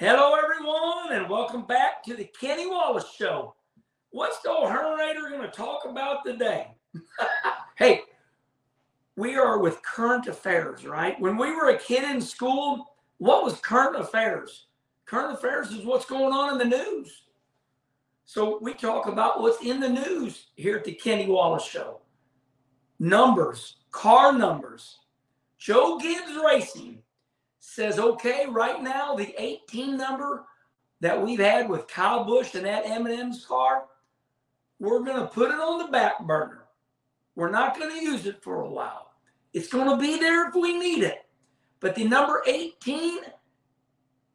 Hello, everyone, and welcome back to the Kenny Wallace Show. What's the Herminator going to talk about today? hey, we are with current affairs, right? When we were a kid in school, what was current affairs? Current affairs is what's going on in the news. So we talk about what's in the news here at the Kenny Wallace Show. Numbers, car numbers. Joe Gibbs Racing says, okay, right now, the 18 number that we've had with Kyle Busch and that M&M's car, we're going to put it on the back burner. We're not going to use it for a while. It's going to be there if we need it. But the number 18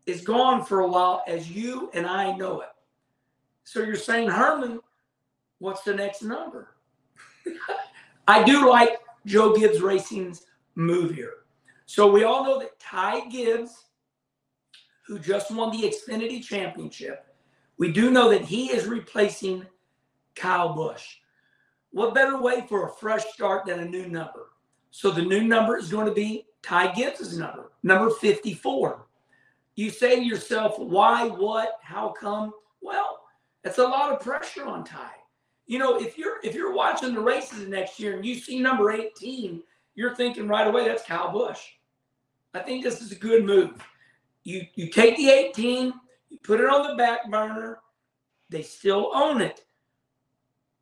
is gone for a while, as you and I know it. So you're saying, Herman, what's the next number? I do like Joe Gibbs Racing's move here. So we all know that Ty Gibbs, who just won the Xfinity Championship, we do know that he is replacing Kyle Busch. What better way for a fresh start than a new number? So the new number is going to be Ty Gibbs' number, number 54. You say to yourself, why, what, how come? Well, it's a lot of pressure on Ty. You know, if you're if you're watching the races next year and you see number 18, you're thinking right away that's Kyle Busch. I think this is a good move. You you take the 18, you put it on the back burner. They still own it.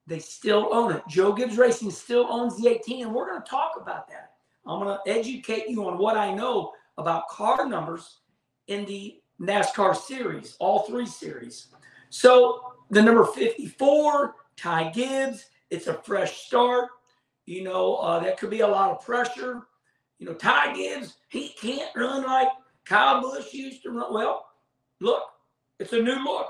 They still own it. Joe Gibbs Racing still owns the 18, and we're going to talk about that. I'm going to educate you on what I know about car numbers in the NASCAR series, all three series. So the number 54, Ty Gibbs, it's a fresh start. You know, uh, that could be a lot of pressure. You know, Ty Gibbs, he can't run like Kyle Busch used to run. Well, look, it's a new look.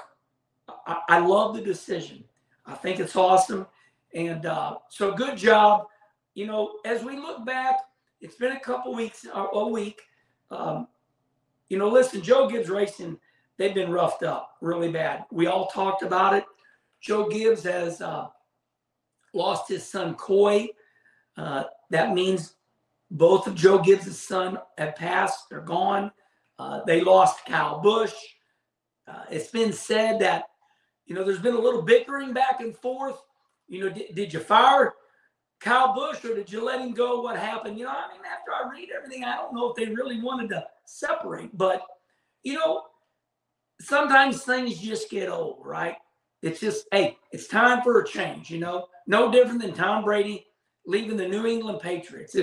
I, I love the decision. I think it's awesome. And uh, so good job. You know, as we look back, it's been a couple weeks, uh, a week. Um, you know, listen, Joe Gibbs Racing, they've been roughed up really bad. We all talked about it. Joe Gibbs has uh, lost his son, Coy. Uh, that means both of Joe Gibbs' son have passed. They're gone. Uh, they lost Kyle Busch. Uh, it's been said that, you know, there's been a little bickering back and forth. You know, did, did you fire Kyle Busch or did you let him go? What happened? You know, I mean, after I read everything, I don't know if they really wanted to separate. But, you know, sometimes things just get old, right? It's just, hey, it's time for a change, you know? No different than Tom Brady leaving the New England Patriots.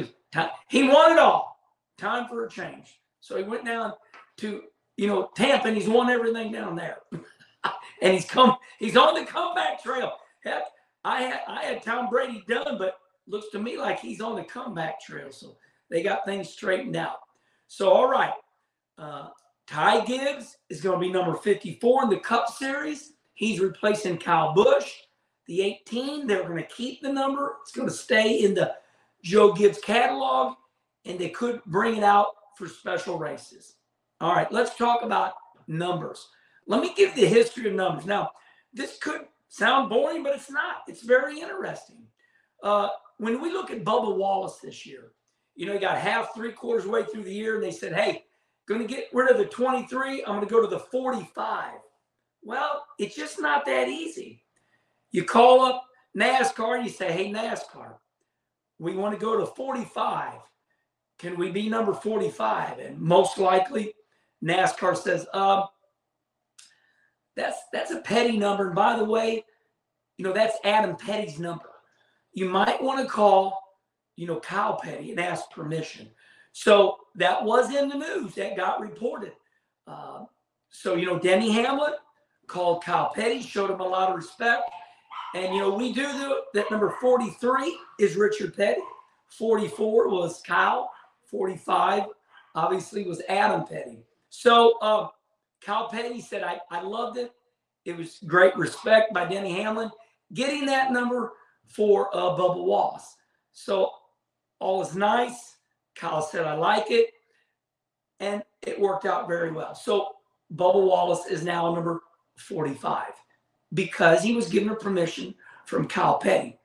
He won it all. Time for a change. So he went down to you know Tampa, and he's won everything down there. and he's come. He's on the comeback trail. Heck, I had I had Tom Brady done, but looks to me like he's on the comeback trail. So they got things straightened out. So all right, uh, Ty Gibbs is going to be number 54 in the Cup Series. He's replacing Kyle Busch. The 18, they're going to keep the number. It's going to stay in the Joe Gibbs catalog, and they could bring it out for special races. All right, let's talk about numbers. Let me give the history of numbers. Now, this could sound boring, but it's not. It's very interesting. Uh, when we look at Bubba Wallace this year, you know, he got half, three quarters way through the year, and they said, hey, going to get rid of the 23. I'm going to go to the 45. Well, it's just not that easy. You call up NASCAR and you say, hey, NASCAR, we want to go to 45. Can we be number 45? And most likely, NASCAR says, um, that's that's a petty number. And by the way, you know, that's Adam Petty's number. You might want to call, you know, Kyle Petty and ask permission. So that was in the news. That got reported. Uh, so, you know, Denny Hamlin called Kyle Petty, showed him a lot of respect. And you know, we do the, that number 43 is Richard Petty. 44 was Kyle. 45 obviously was Adam Petty. So uh, Kyle Petty said, I, I loved it. It was great respect by Denny Hamlin getting that number for uh, Bubba Wallace. So all is nice. Kyle said, I like it. And it worked out very well. So Bubba Wallace is now number 45 because he was given a permission from Kyle Petty.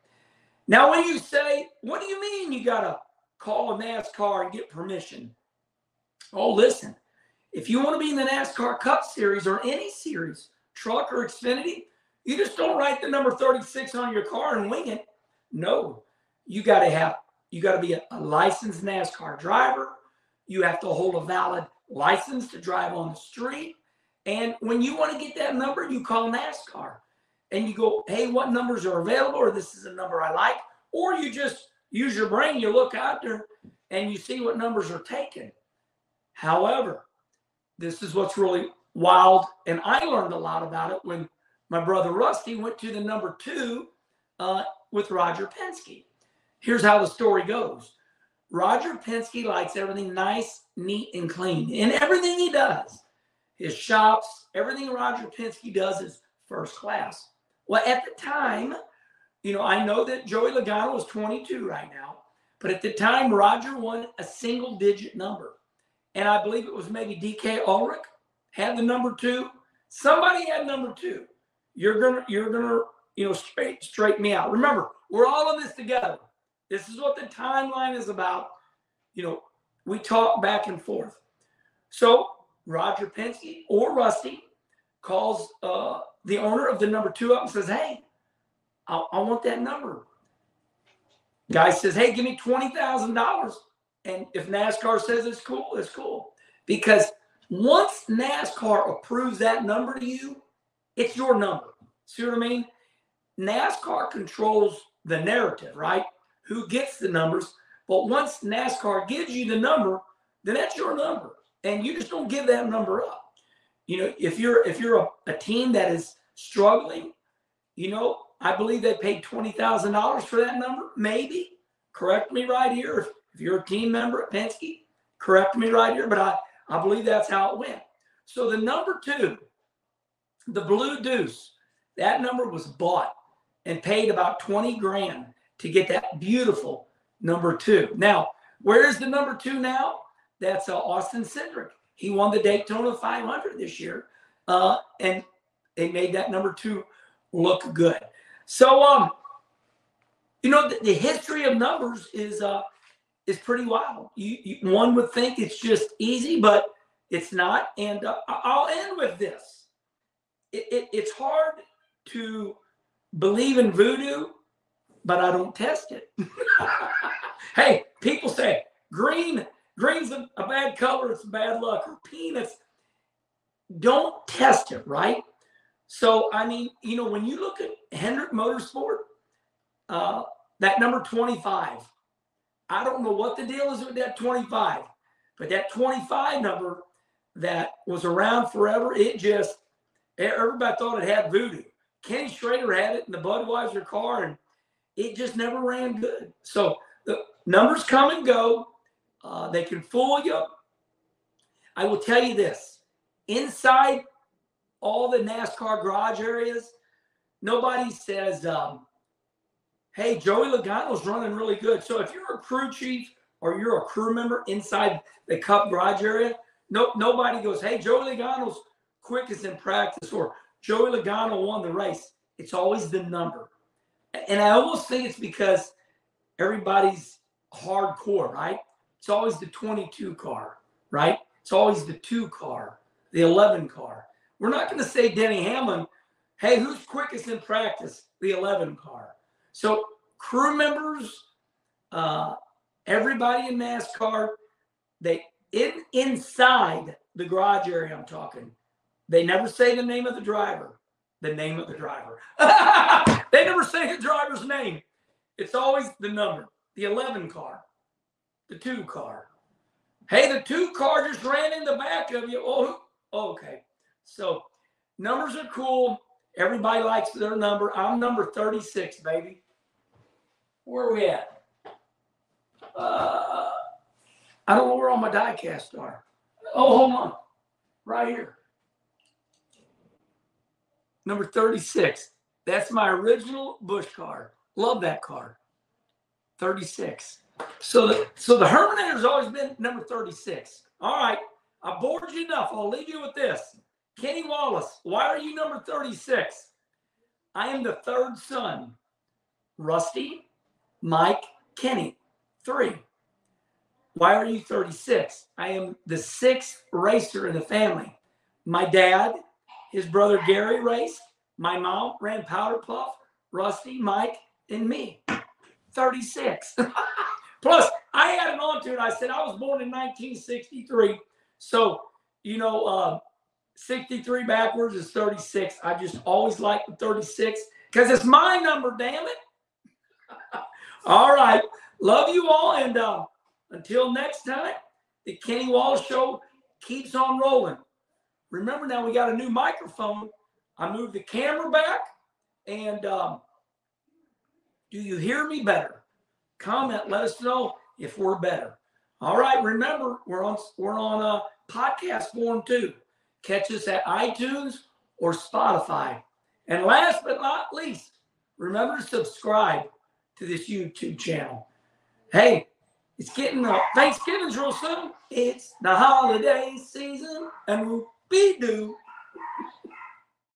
Now, when you say, what do you mean you got to call a NASCAR and get permission? Oh, listen, if you want to be in the NASCAR Cup Series or any series, truck or Xfinity, you just don't write the number 36 on your car and wing it. No, you got to have, you got to be a, a licensed NASCAR driver. You have to hold a valid license to drive on the street. And when you want to get that number, you call NASCAR and you go, hey, what numbers are available? Or this is a number I like. Or you just use your brain, you look out there and you see what numbers are taken. However, this is what's really wild. And I learned a lot about it when my brother Rusty went to the number two uh, with Roger Penske. Here's how the story goes Roger Penske likes everything nice, neat, and clean in everything he does. His shops, everything Roger Penske does is first class. Well, at the time, you know, I know that Joey Logano is 22 right now, but at the time, Roger won a single digit number. And I believe it was maybe DK Ulrich had the number two. Somebody had number two. You're gonna, you're gonna, you know, straight straighten me out. Remember, we're all in this together. This is what the timeline is about. You know, we talk back and forth. So Roger Penske or Rusty calls uh, the owner of the number two up and says, Hey, I, I want that number. Guy says, Hey, give me $20,000. And if NASCAR says it's cool, it's cool. Because once NASCAR approves that number to you, it's your number. See what I mean? NASCAR controls the narrative, right? Who gets the numbers. But once NASCAR gives you the number, then that's your number. And you just don't give that number up. You know, if you're if you're a, a team that is struggling, you know, I believe they paid twenty thousand dollars for that number. Maybe. Correct me right here. If, if you're a team member at Penske, correct me right here. But I, I believe that's how it went. So the number two, the blue deuce, that number was bought and paid about 20 grand to get that beautiful number two. Now, where is the number two now? That's uh, Austin Cindric. He won the Daytona 500 this year, uh, and they made that number two look good. So, um, you know, the, the history of numbers is uh, is pretty wild. You, you, one would think it's just easy, but it's not. And uh, I'll end with this. It, it, it's hard to believe in voodoo, but I don't test it. hey, people say green, green's a, a bad color, it's bad luck, or peanuts. Don't test it, right? So, I mean, you know, when you look at Hendrick Motorsport, uh, that number 25, I don't know what the deal is with that 25, but that 25 number that was around forever, it just, everybody thought it had voodoo. Kenny Schrader had it in the Budweiser car, and it just never ran good. So the numbers come and go. Uh, they can fool you. I will tell you this inside all the NASCAR garage areas, nobody says, um, hey, Joey Logano's running really good. So if you're a crew chief or you're a crew member inside the Cup garage area, no, nobody goes, hey, Joey Logano's quickest in practice or Joey Logano won the race. It's always the number. And I almost think it's because everybody's hardcore, right? It's always the 22 car, right? It's always the two car, the 11 car. We're not going to say Denny Hamlin, hey, who's quickest in practice? The 11 car. So crew members, uh, everybody in NASCAR, they in inside the garage area. I'm talking. They never say the name of the driver. The name of the driver. they never say the driver's name. It's always the number. The 11 car, the two car. Hey, the two car just ran in the back of you. Oh, okay. So numbers are cool. Everybody likes their number. I'm number 36, baby. Where are we at? Uh, I don't know where all my die casts are. Oh, hold on. Right here. Number 36. That's my original Busch car. Love that car. 36. So the so the Herminator's always been number 36. All right. I bored you enough. I'll leave you with this. Kenny Wallace, why are you number 36? I am the third son. Rusty, Mike, Kenny. Three. Why are you 36? I am the sixth racer in the family. My dad, his brother Gary raced. My mom ran Powder Puff, Rusty, Mike, and me. 36. Plus, I added on to it. I said I was born in 1963. So, you know, uh, 63 backwards is 36. I just always like the 36 because it's my number, damn it. all right. Love you all. And uh, until next time, the Kenny Wallace Show keeps on rolling. Remember now, we got a new microphone. I moved the camera back. And um, do you hear me better? Comment, let us know if we're better. All right, remember, we're on we're on a podcast form too. Catch us at iTunes or Spotify. And last but not least, remember to subscribe to this YouTube channel. Hey, it's getting uh, Thanksgiving's real soon. It's the holiday season, and we'll be do